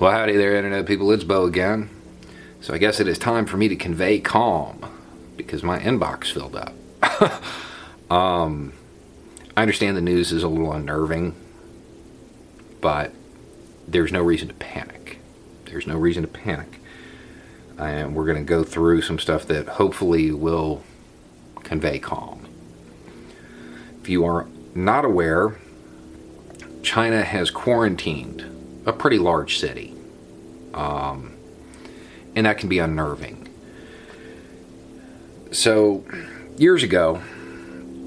Well, howdy there, Internet people. It's Beau again. So I guess it is time for me to convey calm because my inbox filled up. um, I understand the news is a little unnerving, but there's no reason to panic. There's no reason to panic. And we're going to go through some stuff that hopefully will convey calm. If you are not aware, China has quarantined a pretty large city. Um, and that can be unnerving. So, years ago,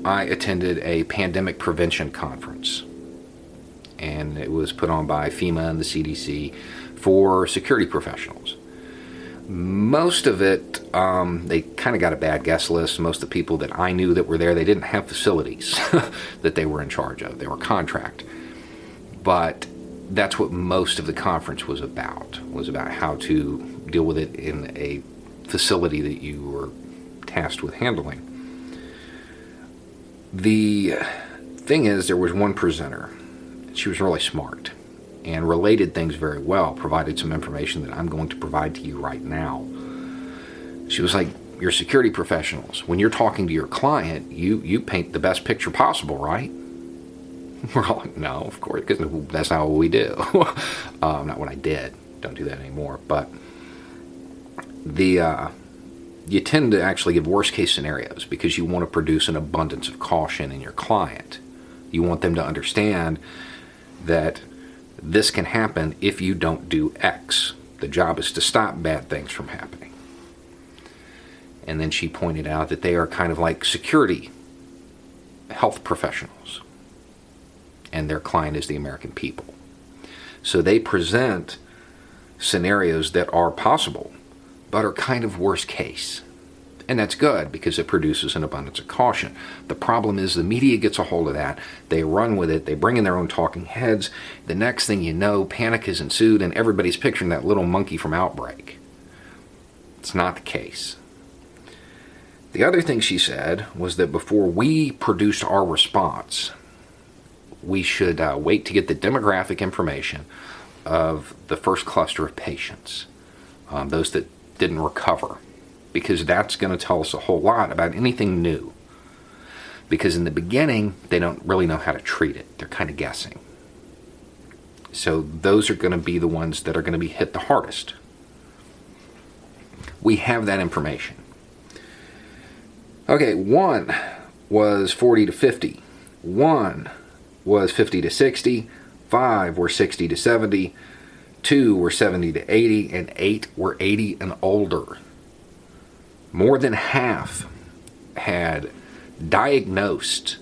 I attended a pandemic prevention conference, and it was put on by FEMA and the CDC for security professionals. Most of it, um, they kind of got a bad guest list. Most of the people that I knew that were there, they didn't have facilities that they were in charge of. They were contract. But that's what most of the conference was about, was about how to deal with it in a facility that you were tasked with handling. The thing is, there was one presenter. She was really smart and related things very well, provided some information that I'm going to provide to you right now. She was like, You're security professionals. When you're talking to your client, you, you paint the best picture possible, right? We're all like, No, of course, because that's not what we do. um, not what I did. Don't do that anymore. But the. Uh, you tend to actually give worst case scenarios because you want to produce an abundance of caution in your client. You want them to understand that this can happen if you don't do X. The job is to stop bad things from happening. And then she pointed out that they are kind of like security health professionals, and their client is the American people. So they present scenarios that are possible but are kind of worst case. And that's good because it produces an abundance of caution. The problem is the media gets a hold of that. They run with it. They bring in their own talking heads. The next thing you know, panic has ensued and everybody's picturing that little monkey from Outbreak. It's not the case. The other thing she said was that before we produced our response, we should uh, wait to get the demographic information of the first cluster of patients, um, those that didn't recover because that's going to tell us a whole lot about anything new. Because in the beginning, they don't really know how to treat it, they're kind of guessing. So those are going to be the ones that are going to be hit the hardest. We have that information. Okay, one was 40 to 50, one was 50 to 60, five were 60 to 70, two were 70 to 80, and eight were 80 and older. More than half had diagnosed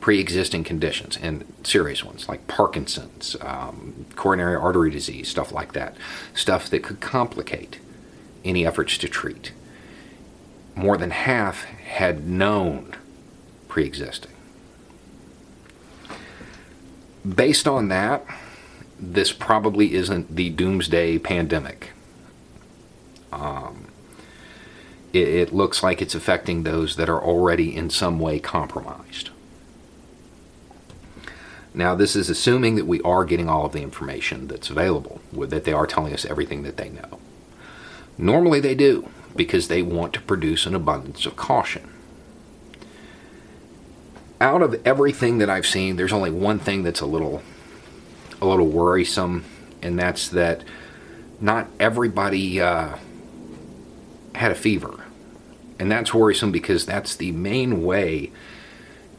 pre existing conditions and serious ones like Parkinson's, um, coronary artery disease, stuff like that. Stuff that could complicate any efforts to treat. More than half had known pre existing. Based on that, this probably isn't the doomsday pandemic. Um, it, it looks like it's affecting those that are already in some way compromised. Now, this is assuming that we are getting all of the information that's available, that they are telling us everything that they know. Normally, they do because they want to produce an abundance of caution. Out of everything that I've seen, there's only one thing that's a little a little worrisome, and that's that not everybody uh, had a fever. And that's worrisome because that's the main way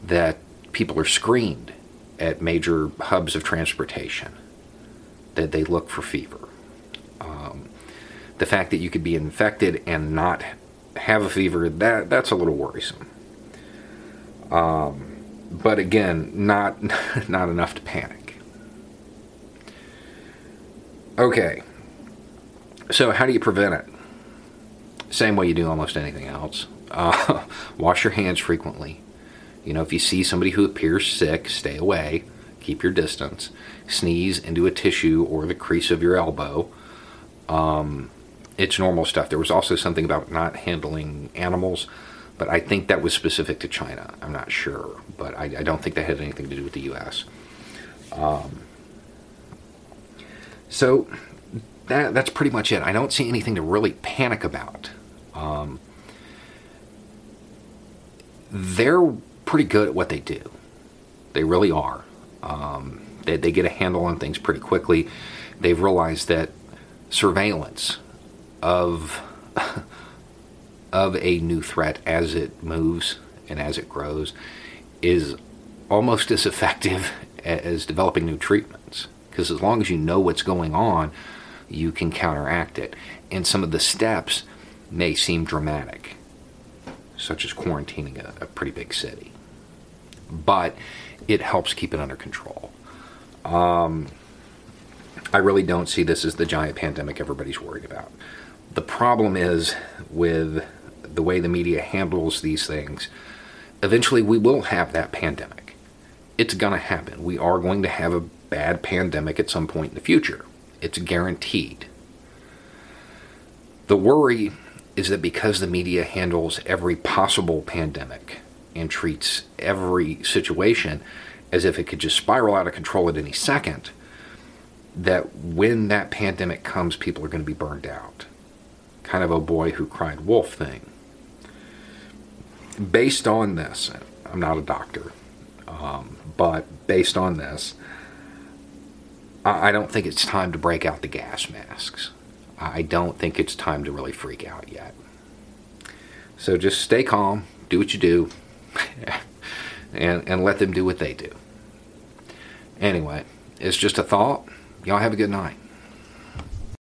that people are screened at major hubs of transportation, that they look for fever. Um, the fact that you could be infected and not have a fever, that, that's a little worrisome. Um, but again, not, not enough to panic. Okay. So, how do you prevent it? Same way you do almost anything else. Uh, wash your hands frequently. You know, if you see somebody who appears sick, stay away. Keep your distance. Sneeze into a tissue or the crease of your elbow. Um, it's normal stuff. There was also something about not handling animals, but I think that was specific to China. I'm not sure, but I, I don't think that had anything to do with the U.S. Um, so that, that's pretty much it. I don't see anything to really panic about. Um, they're pretty good at what they do. They really are. Um, they, they get a handle on things pretty quickly. They've realized that surveillance of of a new threat as it moves and as it grows is almost as effective as developing new treatments. Because as long as you know what's going on you can counteract it. And some of the steps may seem dramatic such as quarantining a, a pretty big city. But it helps keep it under control. Um, I really don't see this as the giant pandemic everybody's worried about. The problem is with the way the media handles these things, eventually we will have that pandemic. It's going to happen. We are going to have a bad pandemic at some point in the future. It's guaranteed. The worry is that because the media handles every possible pandemic and treats every situation as if it could just spiral out of control at any second, that when that pandemic comes, people are going to be burned out. Kind of a boy who cried wolf thing. Based on this, I'm not a doctor, um, but based on this, I, I don't think it's time to break out the gas masks. I don't think it's time to really freak out yet. So just stay calm, do what you do, and, and let them do what they do. Anyway, it's just a thought. Y'all have a good night.